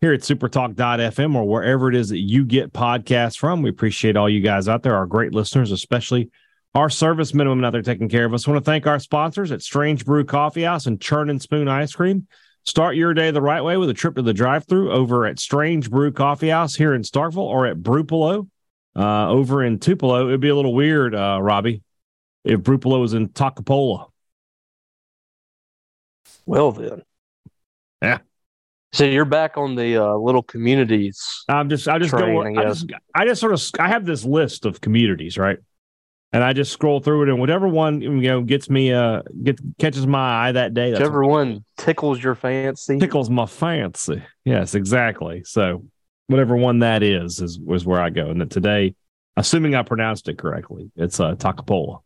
here at supertalk.fm or wherever it is that you get podcasts from. We appreciate all you guys out there, our great listeners, especially our service minimum out there taking care of us. I want to thank our sponsors at Strange Brew Coffee House and Churn and Spoon Ice Cream. Start your day the right way with a trip to the drive through over at Strange Brew Coffee House here in Starkville or at Brupolo uh, over in Tupelo. It'd be a little weird, uh, Robbie, if Brupolo was in Takapola. Well, then. Yeah. So you're back on the uh, little communities. I'm just, I just Train, go, I I just, I just sort of, I have this list of communities, right? And I just scroll through it, and whatever one you know gets me, uh, get catches my eye that day. Whichever one tickles your fancy. tickles my fancy. Yes, exactly. So whatever one that is is was where I go. And that today, assuming I pronounced it correctly, it's uh, Takapola.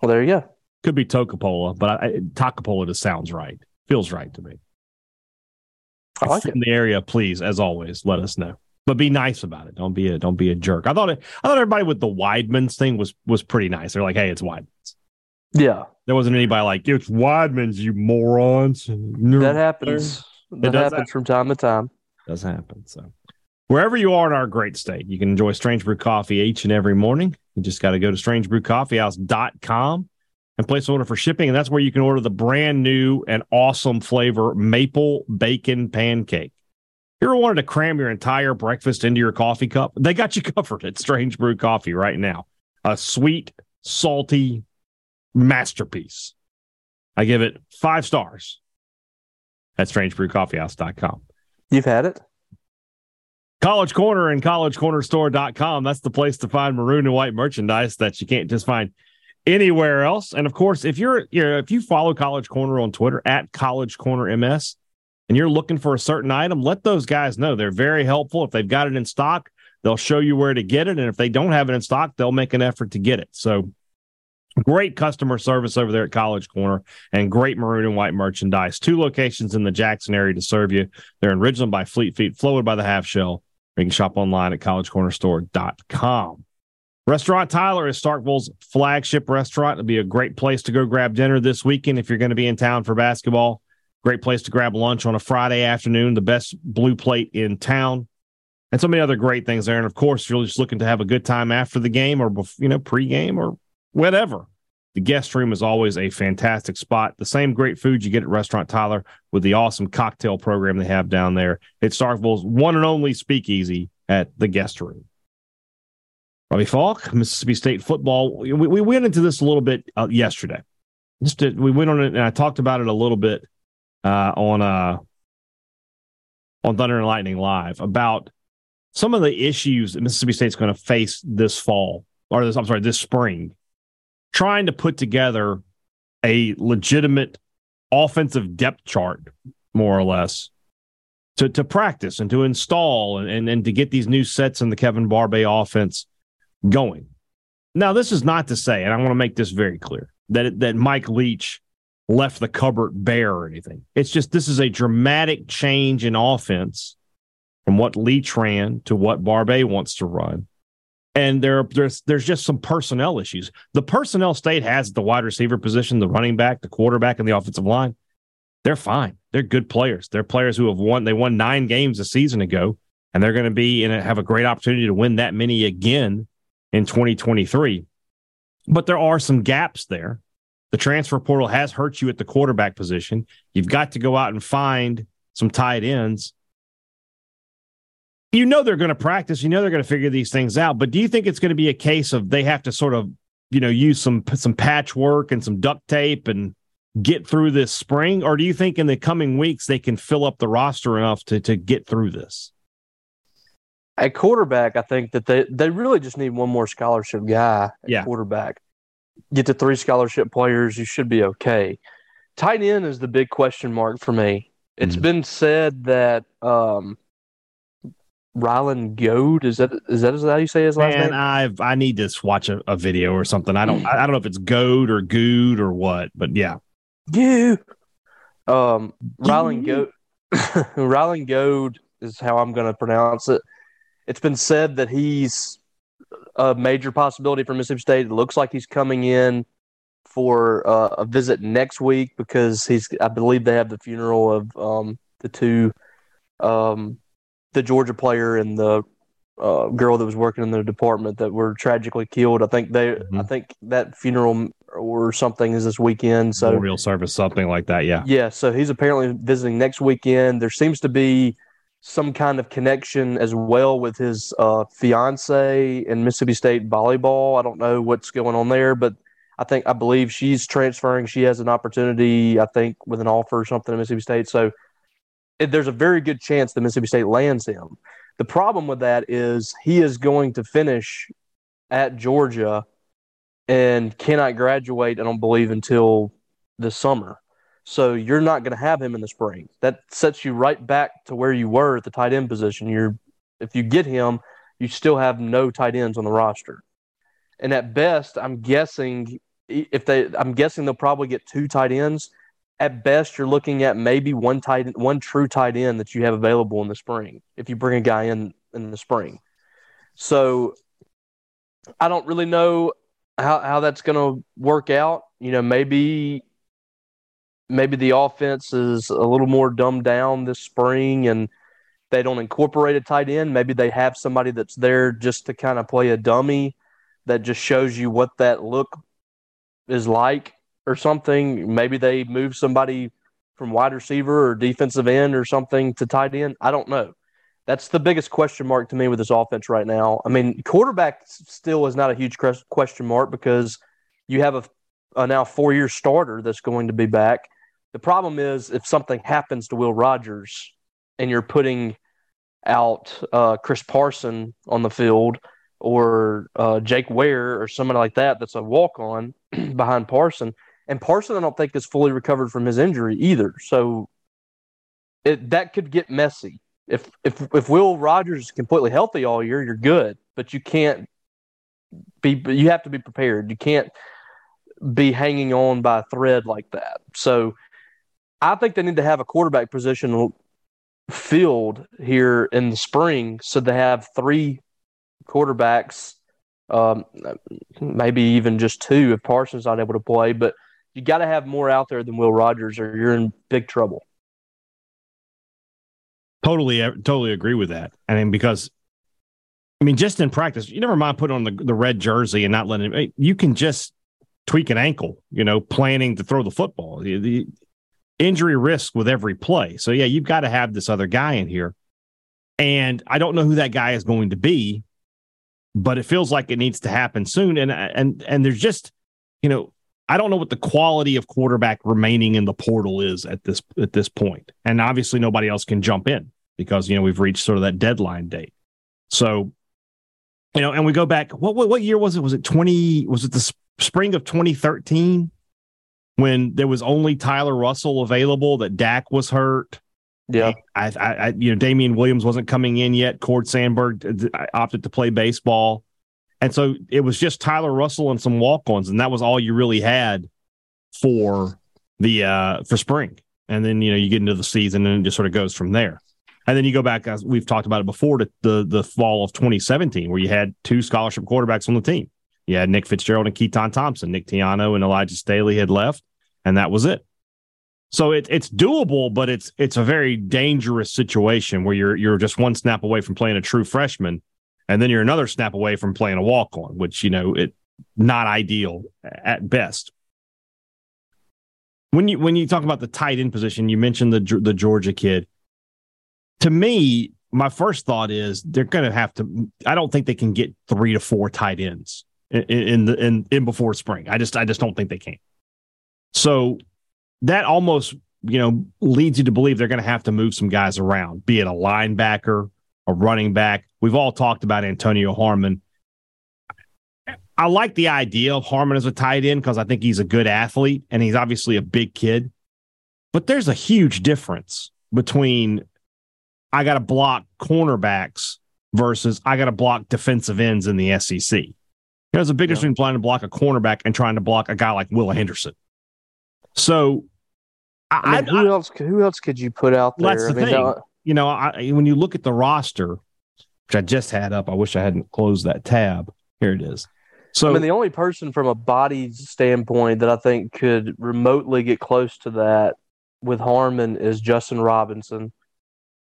Well, there you go. Could be Tocapola, but I, Takapola just sounds right. Feels right to me. I like If it. in the area, please, as always, let us know. But be nice about it. Don't be a don't be a jerk. I thought it, I thought everybody with the Weidmann's thing was was pretty nice. They're like, hey, it's Weidmann's. Yeah, There wasn't anybody like it's Weidmann's, you morons. that happens. That happens from time to time. does happen. So wherever you are in our great state, you can enjoy Strange Brew Coffee each and every morning. You just got to go to strangebrewcoffeehouse.com and place an order for shipping. And that's where you can order the brand new and awesome flavor maple bacon pancake. If You ever wanted to cram your entire breakfast into your coffee cup? They got you covered at Strange Brew Coffee right now. A sweet, salty masterpiece. I give it five stars at strangebrewcoffeehouse.com. You've had it. College Corner and collegecornerstore.com. That's the place to find maroon and white merchandise that you can't just find anywhere else. And of course, if you're, you know, if you follow College Corner on Twitter at College Corner MS and you're looking for a certain item, let those guys know. They're very helpful. If they've got it in stock, they'll show you where to get it. And if they don't have it in stock, they'll make an effort to get it. So great customer service over there at College Corner and great maroon and white merchandise. Two locations in the Jackson area to serve you. They're in Ridgeland by Fleet Feet, Flowwood by the Half Shell. You can shop online at collegecornerstore.com. Restaurant Tyler is Starkville's flagship restaurant. It'll be a great place to go grab dinner this weekend if you're going to be in town for basketball. Great place to grab lunch on a Friday afternoon. The best blue plate in town, and so many other great things there. And of course, if you're just looking to have a good time after the game or you know pregame or whatever, the guest room is always a fantastic spot. The same great food you get at Restaurant Tyler with the awesome cocktail program they have down there. It's Starkville's one and only speakeasy at the guest room. Robbie Falk, Mississippi State football. We, we went into this a little bit uh, yesterday. Just to, we went on it and I talked about it a little bit uh, on uh, on Thunder and Lightning Live about some of the issues that Mississippi State's going to face this fall or this I'm sorry this spring, trying to put together a legitimate offensive depth chart, more or less, to to practice and to install and and, and to get these new sets in the Kevin Barbay offense going. Now, this is not to say, and I want to make this very clear, that that Mike Leach left the cupboard bare or anything. It's just this is a dramatic change in offense from what Leach ran to what Barbay wants to run. And there, there's there's just some personnel issues. The personnel state has the wide receiver position, the running back, the quarterback, and the offensive line. They're fine. They're good players. They're players who have won. They won nine games a season ago, and they're going to be and have a great opportunity to win that many again in 2023. But there are some gaps there. The transfer portal has hurt you at the quarterback position. You've got to go out and find some tight ends. You know they're going to practice. You know they're going to figure these things out. But do you think it's going to be a case of they have to sort of, you know, use some some patchwork and some duct tape and get through this spring, or do you think in the coming weeks they can fill up the roster enough to to get through this? At quarterback, I think that they, they really just need one more scholarship guy at Yeah. quarterback. Get to three scholarship players, you should be okay. Tight end is the big question mark for me. It's Mhm. been said that um, Ryland Goede is that is that how you say his last Man, name? I've I need to watch a, a video or something. I don't I don't know if it's goad or good or what, but yeah. You. Um, Ryland. Goede. Ryland Goede is how I'm going to pronounce it. It's been said that he's a major possibility for Mississippi State. It looks like he's coming in for uh, a visit next week because he's. I believe they have the funeral of um, the two, um, the Georgia player and the uh, girl that was working in the department that were tragically killed. I think they. I Mhm. think that funeral or something is this weekend. So Memorial service, something like that. Yeah. yeah, so he's apparently visiting next weekend. There seems to be some kind of connection as well with his uh, fiance in Mississippi State volleyball. I don't know what's going on there, but I think I believe she's transferring. She has an opportunity, I think, with an offer or something at Mississippi State. So it, there's a very good chance that Mississippi State lands him. The problem with that is he is going to finish at Georgia and cannot graduate, I don't believe, until the summer. So you're not going to have him in the spring. That sets you right back to where you were at the tight end position. You're if you get him, you still have no tight ends on the roster. And at best, I'm guessing if they I'm guessing they'll probably get two tight ends. At best, you're looking at maybe one tight one true tight end that you have available in the spring if you bring a guy in in the spring. So I don't really know how, how that's going to work out. You know, maybe maybe the offense is a little more dumbed down this spring and they don't incorporate a tight end. Maybe they have somebody that's there just to kind of play a dummy that just shows you what that look is like or something. Maybe they move somebody from wide receiver or defensive end or something to tight end. I don't know. That's the biggest question mark to me with this offense right now. I mean, quarterback still is not a huge question mark because you have a, a now four year starter that's going to be back. The problem is if something happens to Will Rogers and you're putting out uh, Chris Parson on the field or uh, Jake Ware or somebody like that that's a walk on behind Parson. And Parson, I don't think, is fully recovered from his injury either. So it, that could get messy. If if if Will Rogers is completely healthy all year, you're good, but you can't be. You have to be prepared. You can't be hanging on by a thread like that. So I think they need to have a quarterback position filled here in the spring, so they have three quarterbacks, um, maybe even just two if Parsons not able to play. But you got to have more out there than Will Rogers, or you're in big trouble. Totally, uh, totally agree with that. I mean, because I mean, just in practice, you never mind putting on the, the red jersey and not letting. You can just tweak an ankle, you know, planning to throw the football. The, the injury risk with every play. So yeah, you've got to have this other guy in here, and I don't know who that guy is going to be, but it feels like it needs to happen soon. And and and there's just, you know, I don't know what the quality of quarterback remaining in the portal is at this at this point. And obviously nobody else can jump in because you know we've reached sort of that deadline date. So, you know, and we go back what what, what year was it? Was it 20 was it the sp- spring of 2013 when there was only Tyler Russell available that Dak was hurt? Yeah, I, I, I you know, Damian Williams wasn't coming in yet. Cord Sandberg uh, opted to play baseball. And so it was just Tyler Russell and some walk-ons, and that was all you really had for the uh for spring. And then you know you get into the season and it just sort of goes from there. And then you go back as we've talked about it before to the the fall of 2017, where you had two scholarship quarterbacks on the team. You had Nick Fitzgerald and Keytaon Thompson. Nick Tiano and Elijah Staley had left, and that was it. So it, it's doable, but it's it's a very dangerous situation where you're you're just one snap away from playing a true freshman, and then you're another snap away from playing a walk on, which you know it not ideal at best. When you when you talk about the tight end position, you mentioned the the Georgia kid. To me, my first thought is they're going to have to. I don't think they can get three to four tight ends in, in the in in before spring. I just I just don't think they can. So that almost you know leads you to believe they're going to have to move some guys around, be it a linebacker, a running back. We've all talked about Antonio Harmon. I like the idea of Harmon as a tight end because I think he's a good athlete and he's obviously a big kid. But there's a huge difference between I got to block cornerbacks versus I got to block defensive ends in the SEC. There's a big difference between trying to block a cornerback and trying to block a guy like Will Henderson. So, I, I mean, who I, else? Who else could you put out there? That's the I mean, thing. Uh, you know, when you look at the roster, which I just had up, I wish I hadn't closed that tab. Here it is. So, I mean, the only person from a body standpoint that I think could remotely get close to that with Harmon is Justin Robinson,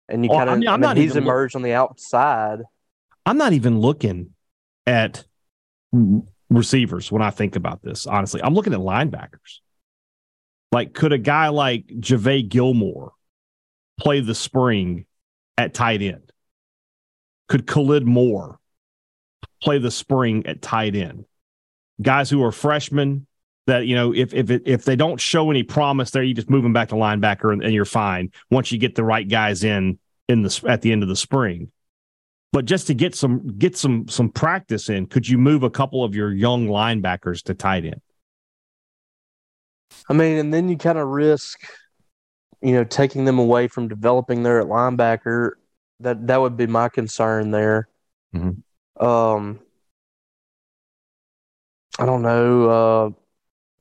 and you kind of, I mean, I mean he's emerged look, on the outside. I'm not even looking at receivers when I think about this. Honestly, I'm looking at linebackers. Like, could a guy like Javay Gilmore play the spring at tight end? Could Khalid Moore play the spring at tight end? Guys who are freshmen that you know if if if they don't show any promise there, you just move them back to linebacker and, and you're fine. Once you get the right guys in in the at the end of the spring, but just to get some get some some practice in, could you move a couple of your young linebackers to tight end? I mean, and then you kind of risk, you know, taking them away from developing there at linebacker. That that would be my concern there. Mm-hmm. Um, I don't know. Uh,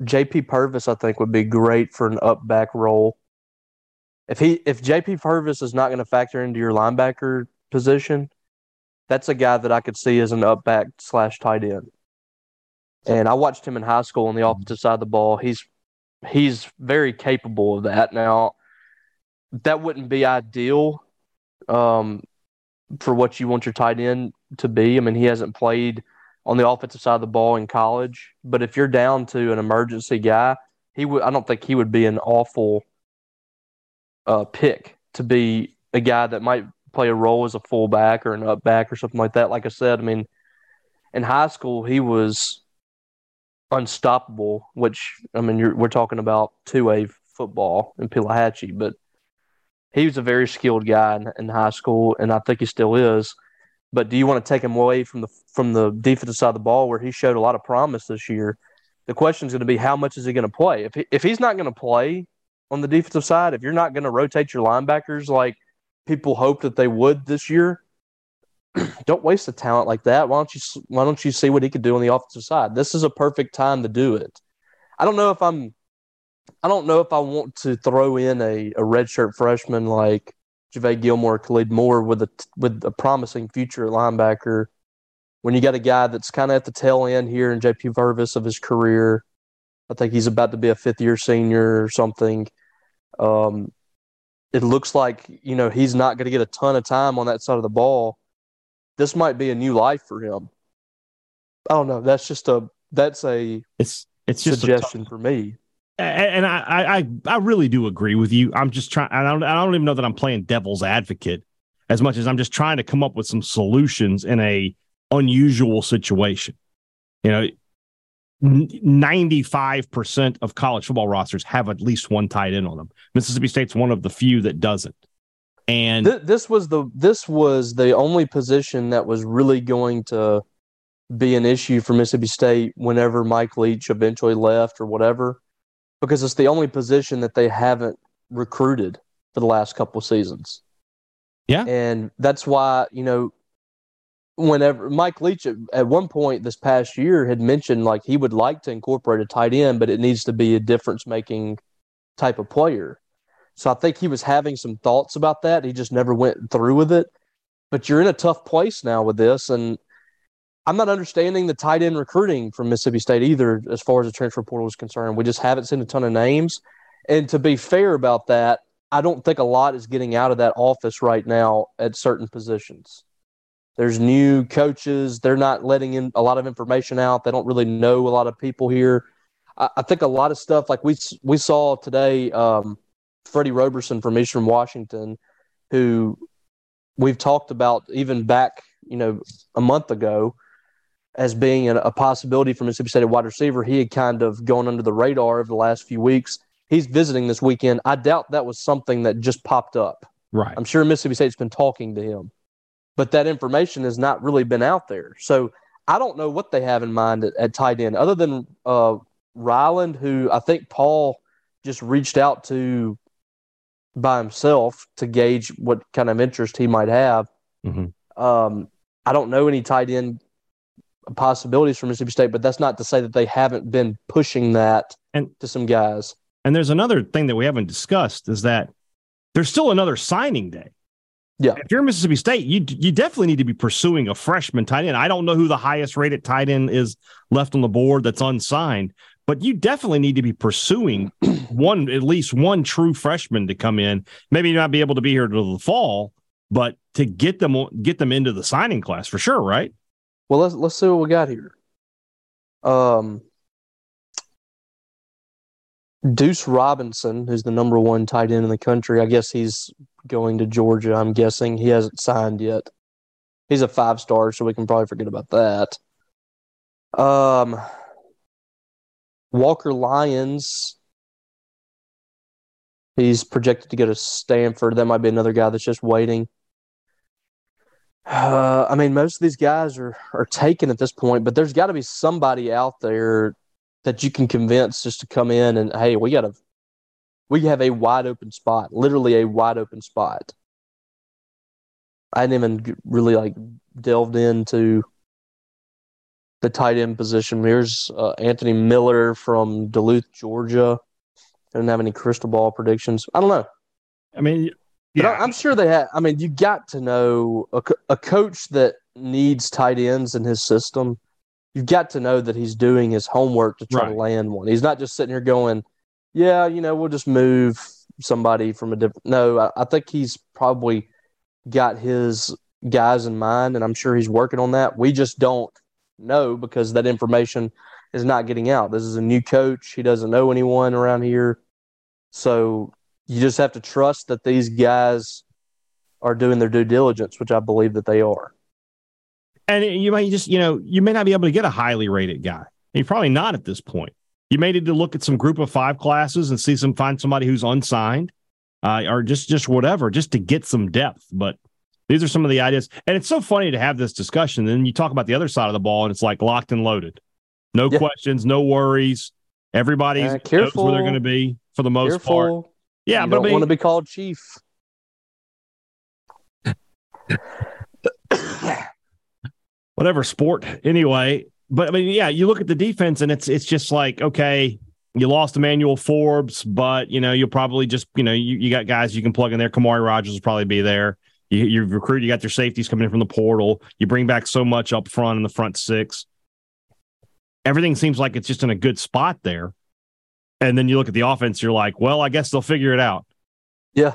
JP Purvis, I think, would be great for an up back role. If he if JP Purvis is not going to factor into your linebacker position, that's a guy that I could see as an up back slash tight end. And I watched him in high school on the offensive side of the ball. He's he's very capable of that. Now, that wouldn't be ideal um, for what you want your tight end to be. I mean, he hasn't played on the offensive side of the ball in college, but if you're down to an emergency guy, he would. I don't think he would be an awful uh, pick to be a guy that might play a role as a fullback or an up back or something like that. Like I said, I mean, in high school he was unstoppable. Which I mean, we're talking about two A football in Pelahatchie, but he was a very skilled guy in, in, high school, and I think he still is. But do you want to take him away from the from the defensive side of the ball, where he showed a lot of promise this year? The question is going to be how much is he going to play? If he, if he's not going to play on the defensive side, if you're not going to rotate your linebackers like people hope that they would this year, don't waste a talent like that. Why don't you Why don't you see what he could do on the offensive side? This is a perfect time to do it. I don't know if I'm. I don't know if I want to throw in a, a redshirt freshman like Javay Gilmore, Khalid Moore with a with a promising future linebacker. When you got a guy that's kind of at the tail end here in JP Purvis of his career, I think he's about to be a fifth year senior or something. Um, it looks like you know he's not going to get a ton of time on that side of the ball this might be a new life for him. I don't know. That's just a that's a it's it's just suggestion for me. And I, I I really do agree with you. I'm just trying. I don't I don't even know that I'm playing devil's advocate as much as I'm just trying to come up with some solutions in a unusual situation. You know, 95% of college football rosters have at least one tight end on them. Mississippi State's one of the few that doesn't. And Th- this was the this was the only position that was really going to be an issue for Mississippi State whenever Mike Leach eventually left or whatever, because it's the only position that they haven't recruited for the last couple seasons. Yeah, and that's why you know whenever Mike Leach at, at, one point this past year had mentioned like he would like to incorporate a tight end, but it needs to be a difference making type of player. So I think he was having some thoughts about that. He just never went through with it. But you're in a tough place now with this. And I'm not understanding the tight end recruiting from Mississippi State either, as far as the transfer portal is concerned. We just haven't seen a ton of names. And to be fair about that, I don't think a lot is getting out of that office right now at certain positions. There's new coaches. They're not letting in a lot of information out. They don't really know a lot of people here. I, I think a lot of stuff like we we saw today. Um, Freddie Roberson from Eastern Washington, who we've talked about even back, you know, a month ago as being a, a possibility for Mississippi State wide receiver. He had kind of gone under the radar over the last few weeks. he's visiting this weekend. I doubt that was something that just popped up. Right. I'm sure Mississippi State's been talking to him, but that information has not really been out there. So I don't know what they have in mind at, at tight end, other than uh, Ryland, who I think Paul just reached out to by himself to gauge what kind of interest he might have. Mm-hmm. Um, I don't know any tight end possibilities for Mississippi State, but that's not to say that they haven't been pushing that and, to some guys. And there's another thing that we haven't discussed is that there's still another signing day. Yeah. If you're Mississippi State, you you definitely need to be pursuing a freshman tight end. I don't know who the highest rated tight end is left on the board that's unsigned, but you definitely need to be pursuing one at least one true freshman to come in. Maybe you not be able to be here till the fall, but to get them get them into the signing class for sure, right? Well, let's let's see what we got here. Um, Deuce Robinson, who's the number one tight end in the country. I guess he's going to Georgia. I'm guessing he hasn't signed yet. He's a five star, so we can probably forget about that. Um, Walker Lyons. He's projected to go to Stanford. That might be another guy that's just waiting. Uh, I mean, most of these guys are are taken at this point, but there's got to be somebody out there that you can convince just to come in and hey, we got to we have a wide open spot, literally a wide open spot. I didn't even really like delved into the tight end position. Here's uh, Anthony Miller from Duluth, Georgia. I don't have any crystal ball predictions. I don't know. I mean, yeah. But I'm sure they have. I mean, you got to know a, a coach that needs tight ends in his system. You've got to know that he's doing his homework to try right. to land one. He's not just sitting here going, "Yeah, you know, we'll just move somebody from a different." No, I, I think he's probably got his guys in mind, and I'm sure he's working on that. We just don't know because that information is not getting out. This is a new coach. He doesn't know anyone around here. So you just have to trust that these guys are doing their due diligence, which I believe that they are. And you may just, you know, you may not be able to get a highly rated guy. You're probably not at this point. You may need to look at some group of five classes and see some find somebody who's unsigned, uh, or just just whatever, just to get some depth. But these are some of the ideas, and it's so funny to have this discussion. And then you talk about the other side of the ball, and it's like locked and loaded, no yeah. questions, no worries. Everybody uh, knows where they're going to be for the most careful. part. Yeah, you but don't I mean, want to be called chief. whatever sport anyway. But I mean, yeah, you look at the defense and it's it's just like okay, you lost Emmanuel Forbes, but you know you'll probably just you know you, you got guys you can plug in there. Kamari Rogers will probably be there. You you recruit, you got your safeties coming in from the portal. You bring back so much up front in the front six. Everything seems like it's just in a good spot there. And then you look at the offense, you're like, well, I guess they'll figure it out. Yeah.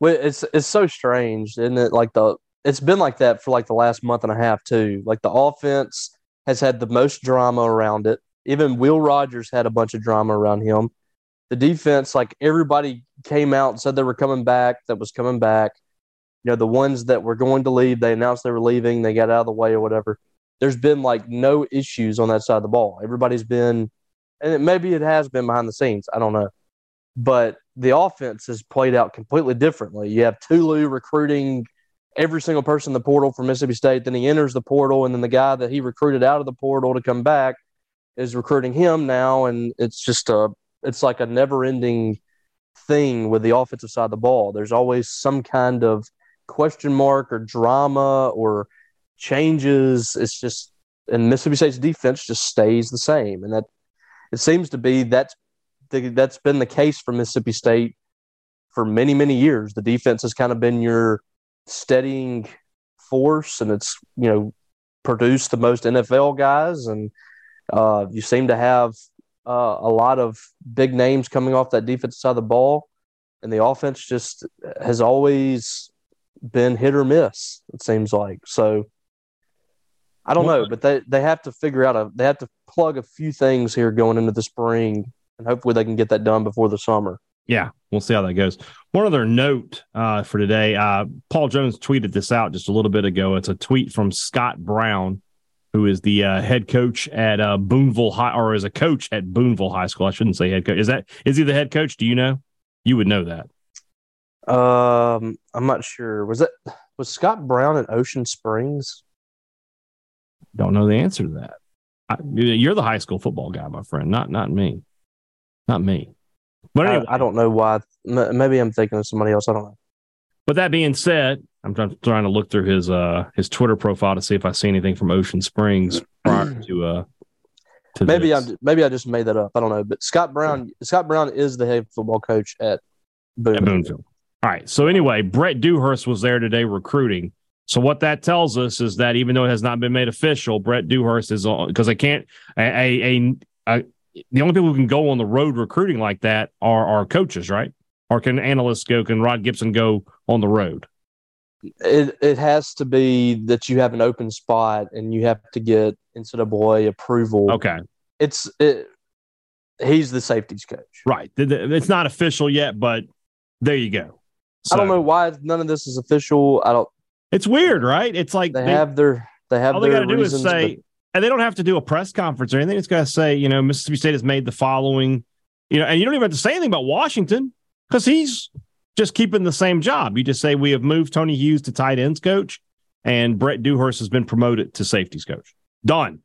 It's it's so strange, isn't it? Like the it's been like that for like the last month and a half too. Like the offense has had the most drama around it. Even Will Rogers had a bunch of drama around him. The defense, like everybody came out and said they were coming back, that was coming back. You know, the ones that were going to leave, they announced they were leaving, they got out of the way or whatever. There's been like no issues on that side of the ball. Everybody's been and it, maybe it has been behind the scenes. I don't know, but the offense has played out completely differently. You have Tulu recruiting every single person in the portal for Mississippi State. Then he enters the portal, and then the guy that he recruited out of the portal to come back is recruiting him now, and it's just a it's like a never ending thing with the offensive side of the ball. There's always some kind of question mark or drama or changes. It's just and Mississippi State's defense just stays the same, and that it seems to be that's the, that's been the case for Mississippi State for many many years. The defense has kind of been your steadying force, and it's you know produced the most NFL guys, and uh, you seem to have uh, a lot of big names coming off that defensive side of the ball, and the offense just has always been hit or miss. It seems like so. I don't know, but they, they have to figure out a they have to plug a few things here going into the spring, and hopefully they can get that done before the summer. Yeah, we'll see how that goes. One other note uh, for today: uh, Paul Jones tweeted this out just a little bit ago. It's a tweet from Scott Brown, who is the uh, head coach at uh, Booneville High, or is a coach at Booneville High School. I shouldn't say head coach. Is that is he the head coach? Do you know? You would know that. Um, I'm not sure. Was it was Scott Brown at Ocean Springs? Don't know the answer to that. I, you're the high school football guy, my friend. Not not me. Not me. But anyway, I, I don't know why. Maybe I'm thinking of somebody else. I don't know. But that being said, I'm trying, trying to look through his uh his Twitter profile to see if I see anything from Ocean Springs prior to uh to maybe I maybe I just made that up. I don't know. But Scott Brown yeah. Scott Brown is the head football coach at Booneville. At Booneville. All right. So anyway, Brett Dewhurst was there today recruiting. So what that tells us is that even though it has not been made official, Brett Dewhurst is on because I can't a, a, a, the only people who can go on the road recruiting like that are our coaches, right? Or can analysts go? Can Rod Gibson go on the road? It it has to be that you have an open spot and you have to get NCAA approval. Okay, it's it, he's the safeties coach. Right. It's not official yet, but there you go. So, I don't know why none of this is official. I don't. It's weird, right? It's like they, they have their they have. All they got to do is say, and they don't have to do a press conference or anything. It's got to say, you know, Mississippi State has made the following, you know, and you don't even have to say anything about Washington because he's just keeping the same job. You just say we have moved Tony Hughes to tight ends coach, and Brett Dewhurst has been promoted to safeties coach. Done.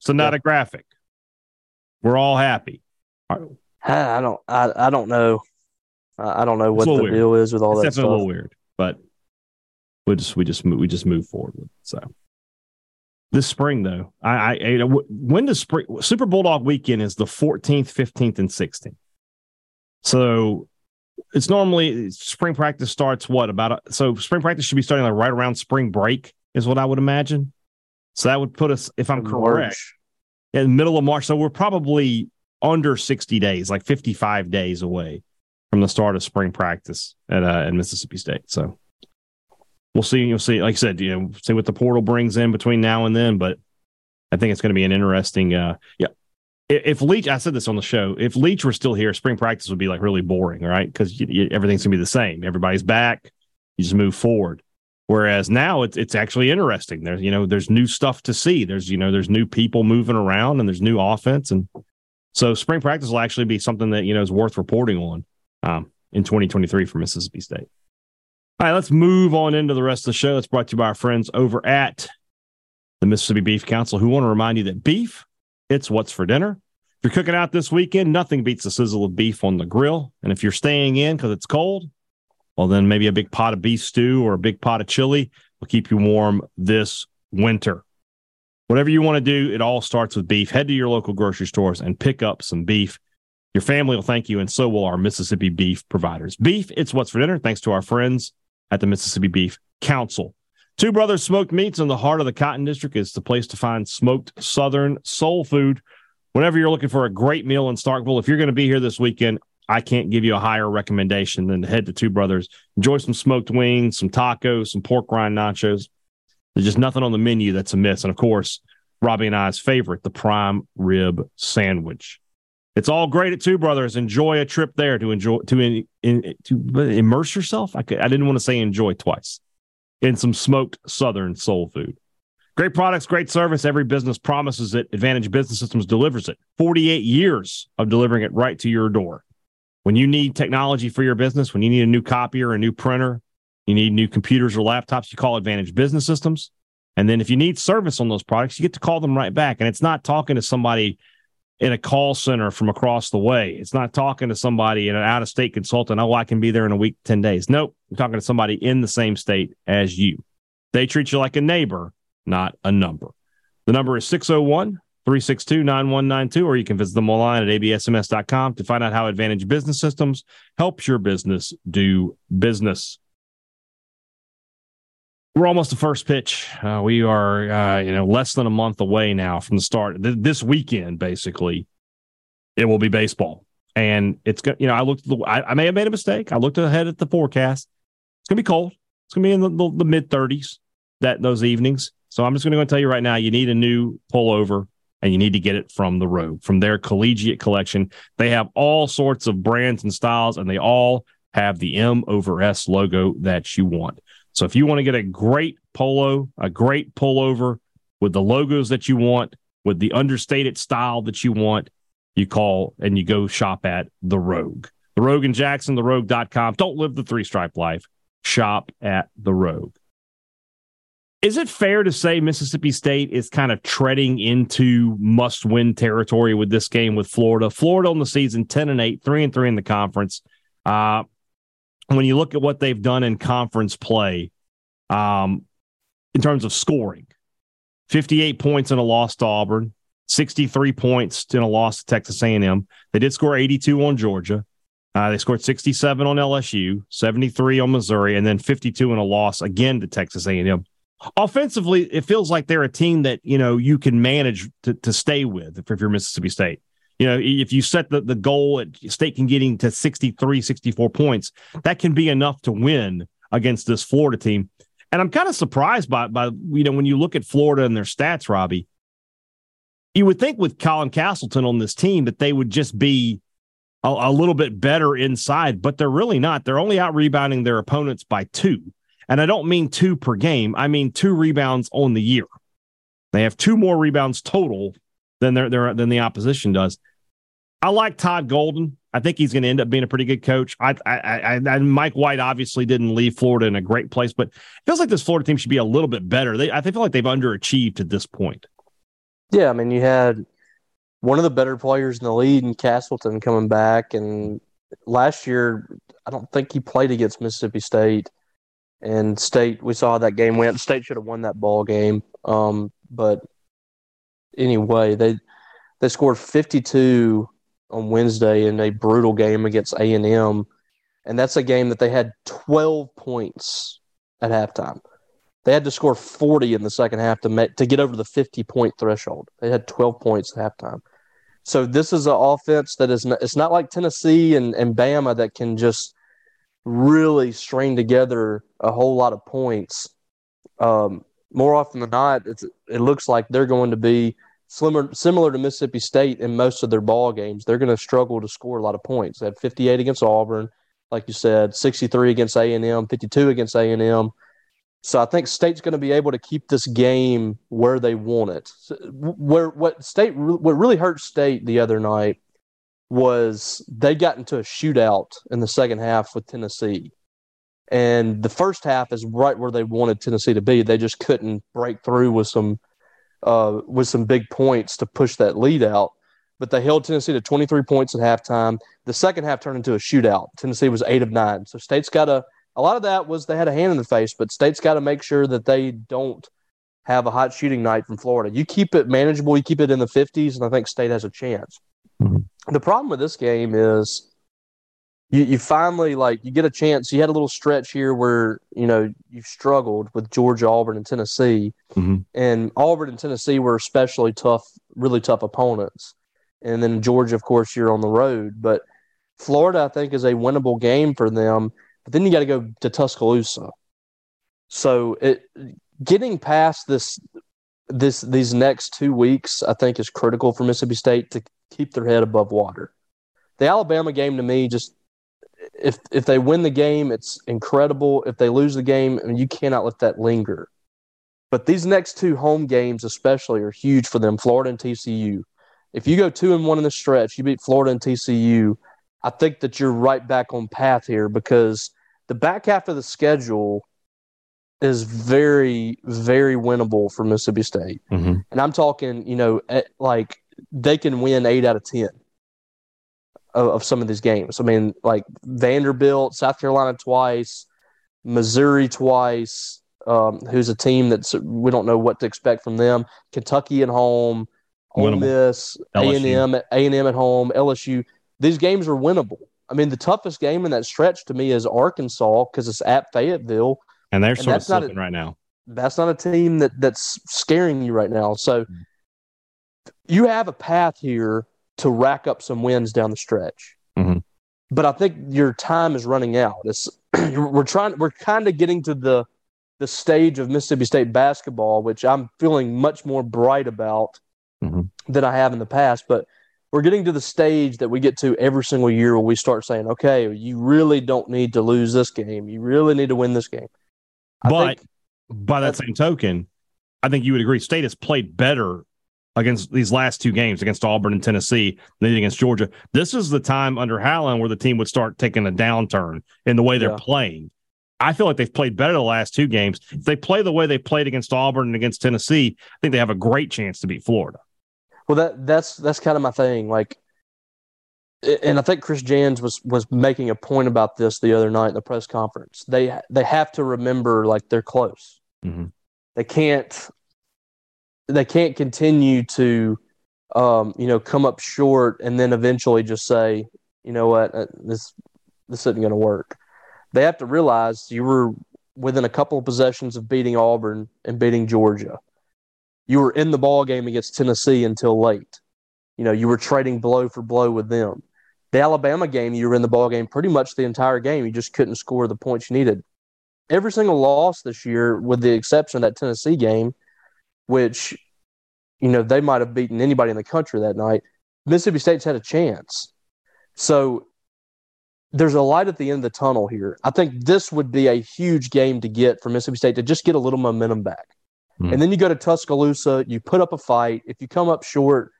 So not yeah. a graphic. We're all happy. I don't. I, I don't know. I don't know what the weird. deal is with all it's that. Stuff. a little weird, but we just we just we just move forward with it. So this spring though, I, I when does spring Super Bulldog weekend is the 14th, 15th, and 16th. So it's normally spring practice starts what about a, so spring practice should be starting like right around spring break is what I would imagine. So that would put us, if I'm correct, in the middle of March. So we're probably under 60 days, like 55 days away from the start of spring practice at uh, at Mississippi State. So we'll see. You'll see. Like I said, you know, see what the portal brings in between now and then. But I think it's going to be an interesting. Uh, yeah, if Leach, I said this on the show, if Leach were still here, spring practice would be like really boring, right? Because everything's gonna be the same. Everybody's back. You just move forward. Whereas now it's it's actually interesting. There's you know there's new stuff to see. There's you know there's new people moving around and there's new offense and so spring practice will actually be something that you know is worth reporting on um, in 2023 for Mississippi State. All right, let's move on into the rest of the show. It's brought to you by our friends over at the Mississippi Beef Council, who want to remind you that beef it's what's for dinner. If you're cooking out this weekend, nothing beats the sizzle of beef on the grill. And if you're staying in because it's cold, well, then maybe a big pot of beef stew or a big pot of chili will keep you warm this winter. Whatever you want to do, it all starts with beef. Head to your local grocery stores and pick up some beef. Your family will thank you, and so will our Mississippi beef providers. Beef, it's what's for dinner, thanks to our friends at the Mississippi Beef Council. Two Brothers Smoked Meats in the heart of the Cotton District is the place to find smoked Southern soul food. Whenever you're looking for a great meal in Starkville, if you're going to be here this weekend, I can't give you a higher recommendation than to head to Two Brothers. Enjoy some smoked wings, some tacos, some pork rind nachos. There's just nothing on the menu that's a miss. And of course, Robbie and I's favorite, the prime rib sandwich. It's all great at Two Brothers. Enjoy a trip there to enjoy to in, in, to immerse yourself. I could, I didn't want to say enjoy twice in some smoked Southern soul food. Great products, great service. Every business promises it. Advantage Business Systems delivers it. 48 years of delivering it right to your door. When you need technology for your business, when you need a new copier, a new printer, you need new computers or laptops, you call Advantage Business Systems. And then if you need service on those products, you get to call them right back. And it's not talking to somebody in a call center from across the way. It's not talking to somebody in an out of state consultant. Oh, I can be there in a week, 10 days. Nope. I'm talking to somebody in the same state as you. They treat you like a neighbor, not a number. The number is 601 362 9192, or you can visit them online at absms.com to find out how Advantage Business Systems helps your business do business we're almost the first pitch. Uh, we are, uh, you know, less than a month away now from the start. Th- this weekend, basically, it will be baseball, and it's going. You know, I looked. The, I, I, may have made a mistake. I looked ahead at the forecast. It's going to be cold. It's going to be in the, the, the mid 30s that those evenings. So I'm just going to tell you right now, you need a new pullover, and you need to get it from the road, from their collegiate collection. They have all sorts of brands and styles, and they all have the M over S logo that you want. So if you want to get a great polo, a great pullover, with the logos that you want, with the understated style that you want, you call and you go shop at The Rogue. The Rogue and Jackson, therogue.com. Don't live the three stripe life. Shop at The Rogue. Is it fair to say Mississippi State is kind of treading into must win territory with this game with Florida? Florida on the season 10 and 8, 3 and 3 in the conference. Uh, when you look at what they've done in conference play, um, in terms of scoring, 58 points in a loss to Auburn, 63 points in a loss to Texas A&M. They did score 82 on Georgia. Uh, they scored 67 on LSU, 73 on Missouri, and then 52 in a loss again to Texas A&M. Offensively, it feels like they're a team that you know you can manage to, to stay with if, if you're Mississippi State. You know, if you set the, the goal at state can getting to 63, 64 points, that can be enough to win against this Florida team. And I'm kind of surprised by by you know when you look at Florida and their stats, Robbie. You would think with Colin Castleton on this team that they would just be a, a little bit better inside, but they're really not. They're only out rebounding their opponents by two, and I don't mean two per game. I mean two rebounds on the year. They have two more rebounds total than their, their than the opposition does. I like Todd Golden. I think he's going to end up being a pretty good coach. I, I, I, Mike White obviously didn't leave Florida in a great place, but it feels like this Florida team should be a little bit better. They, I feel like they've underachieved to this point. Yeah, I mean, you had one of the better players in the league in Castleton coming back, and last year I don't think he played against Mississippi State. And State, we saw that game went. State should have won that ball game, um, but anyway, they they scored 52 on Wednesday in a brutal game against A and M, and that's a game that they had 12 points at halftime. They had to score 40 in the second half to make, to get over the 50 point threshold. They had 12 points at halftime. So this is an offense that is not, it's not like Tennessee and, and Bama that can just really string together a whole lot of points. Um, more often than not, it looks like they're going to be similar similar to Mississippi State in most of their ball games. They're going to struggle to score a lot of points. They had 58 against Auburn, like you said, 63 against A and M, 52 against A and M. So I think State's going to be able to keep this game where they want it. Where what State what really hurt State the other night was they got into a shootout in the second half with Tennessee. And the first half is right where they wanted Tennessee to be. They just couldn't break through with some uh, with some big points to push that lead out. But they held Tennessee to 23 points at halftime. The second half turned into a shootout. Tennessee was eight of nine. So State's got to, a lot of that was they had a hand in the face, but State's got to make sure that they don't have a hot shooting night from Florida. You keep it manageable, you keep it in the 50s, and I think State has a chance. Mm-hmm. The problem with this game is you, you finally like you get a chance. You had a little stretch here where you know you struggled with Georgia, Auburn, and Tennessee, mm-hmm. and Auburn and Tennessee were especially tough, really tough opponents. And then Georgia, of course, you're on the road, but Florida, I think, is a winnable game for them. But then you got to go to Tuscaloosa. So it getting past this this these next two weeks, I think, is critical for Mississippi State to keep their head above water. The Alabama game to me just if if they win the game, it's incredible. If they lose the game, I mean, you cannot let that linger. But these next two home games, especially, are huge for them. Florida and TCU. If you go two and one in the stretch, you beat Florida and TCU. I think that you're right back on path here because the back half of the schedule is very, very winnable for Mississippi State. Mm-hmm. And I'm talking, you know, like they can win eight out of ten of, of some of these games. I mean, like Vanderbilt, South Carolina twice, Missouri twice, um, who's a team that's we don't know what to expect from them. Kentucky at home, Ole Miss, A and M, A and M at home, LSU. These games are winnable. I mean, the toughest game in that stretch to me is Arkansas because it's at Fayetteville, and they're sort and of slipping a, right now. That's not a team that that's scaring you right now. So mm-hmm. you have a path here to rack up some wins down the stretch. Mm-hmm. But I think your time is running out. It's we're trying we're kind of getting to the the stage of Mississippi State basketball, which I'm feeling much more bright about mm-hmm. than I have in the past. But we're getting to the stage that we get to every single year where we start saying, okay, you really don't need to lose this game. You really need to win this game. I but by that same token, I think you would agree. State has played better against these last two games against Auburn and Tennessee then against Georgia. This is the time under Howland where the team would start taking a downturn in the way they're yeah. playing. I feel like they've played better the last two games. If they play the way they played against Auburn and against Tennessee, I think they have a great chance to beat Florida. Well, that that's that's kind of my thing. Like, and I think Chris Jans was was making a point about this the other night in the press conference. They they have to remember like they're close. Mm-hmm. They can't they can't continue to um, you know come up short and then eventually just say you know what uh, this this isn't going to work they have to realize you were within a couple of possessions of beating Auburn and beating Georgia. You were in the ball game against Tennessee until late. You know, you were trading blow for blow with them. The Alabama game, you were in the ball game pretty much the entire game. You just couldn't score the points you needed. Every single loss this year, with the exception of that Tennessee game, which, you know, they might have beaten anybody in the country that night. Mississippi State's had a chance. So there's a light at the end of the tunnel here. I think this would be a huge game to get for Mississippi State to just get a little momentum back. Mm. And then you go to Tuscaloosa, you put up a fight. If you come up short,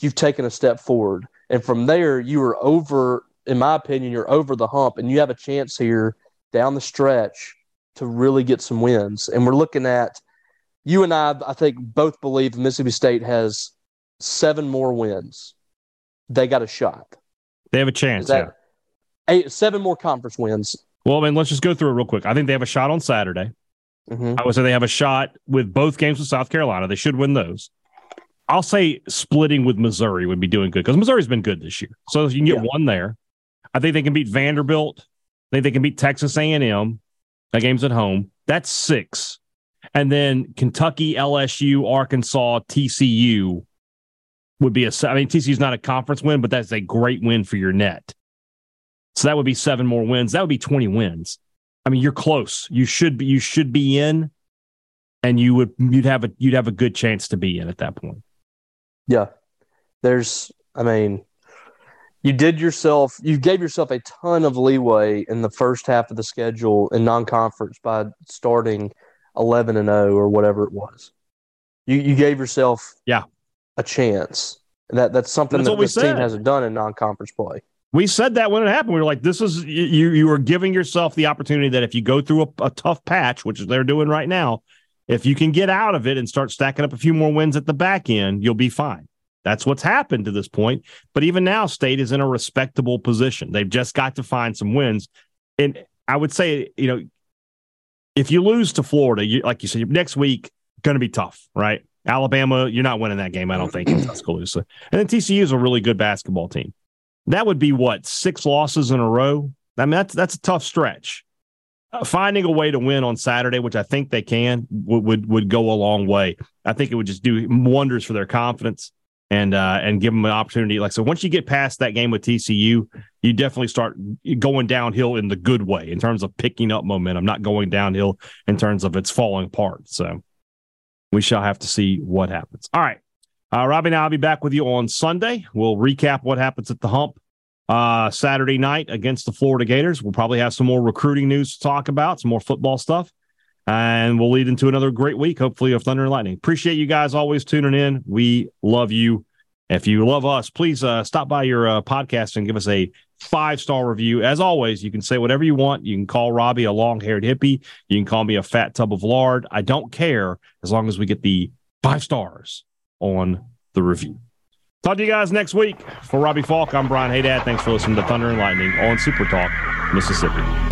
you've taken a step forward. And from there, you are over, in my opinion, you're over the hump and you have a chance here down the stretch to really get some wins. And we're looking at you and I, I think both believe Mississippi State has seven more wins. They got a shot. They have a chance. Yeah eight, seven more conference wins. Well, I mean, let's just go through it real quick. I think they have a shot on Saturday. Mm-hmm. I would say they have a shot with both games with South Carolina. They should win those. I'll say splitting with Missouri would be doing good because Missouri's been good this year. So if you can get yeah. one there, I think they can beat Vanderbilt. I think they can beat Texas A&M. That game's at home. That's six. And then Kentucky, LSU, Arkansas, TCU would be a. I mean, TCU's not a conference win, but that's a great win for your net. So that would be seven more wins. That would be 20 wins. I mean, you're close. You should be you should be in and you would you'd have a you'd have a good chance to be in at that point. Yeah. There's I mean, you did yourself you gave yourself a ton of leeway in the first half of the schedule in non-conference by starting 11 and 0 or whatever it was. You you gave yourself yeah a chance. That that's something that's that this team hasn't done in non-conference play. We said that when it happened. We were like, this is you you are giving yourself the opportunity that if you go through a, a tough patch, which they're doing right now, if you can get out of it and start stacking up a few more wins at the back end, you'll be fine. That's what's happened to this point. But even now, State is in a respectable position. They've just got to find some wins. And I would say, you know, if you lose to Florida, you, like you said, next week going to be tough, right? Alabama, you're not winning that game, I don't think, in Tuscaloosa. And then TCU is a really good basketball team that would be what six losses in a row. I mean, that's that's a tough stretch. Uh, finding a way to win on Saturday, which I think they can, would, would would go a long way. I think it would just do wonders for their confidence and uh, and give them an opportunity. Like so, once you get past that game with TCU, you definitely start going downhill in the good way in terms of picking up momentum, not going downhill in terms of it's falling apart. So we shall have to see what happens. All right. Uh, Robbie and I'll be back with you on Sunday. We'll recap what happens at the hump uh, Saturday night against the Florida Gators. We'll probably have some more recruiting news to talk about, some more football stuff, and we'll lead into another great week, hopefully, of Thunder and Lightning. Appreciate you guys always tuning in. We love you. If you love us, please uh, stop by your uh, podcast and give us a five star review. As always, you can say whatever you want. You can call Robbie a long haired hippie. You can call me a fat tub of lard. I don't care as long as we get the five stars on the review. Talk to you guys next week. For Robbie Falk, I'm Brian Haydad. Thanks for listening to Thunder and Lightning on Super Talk, Mississippi.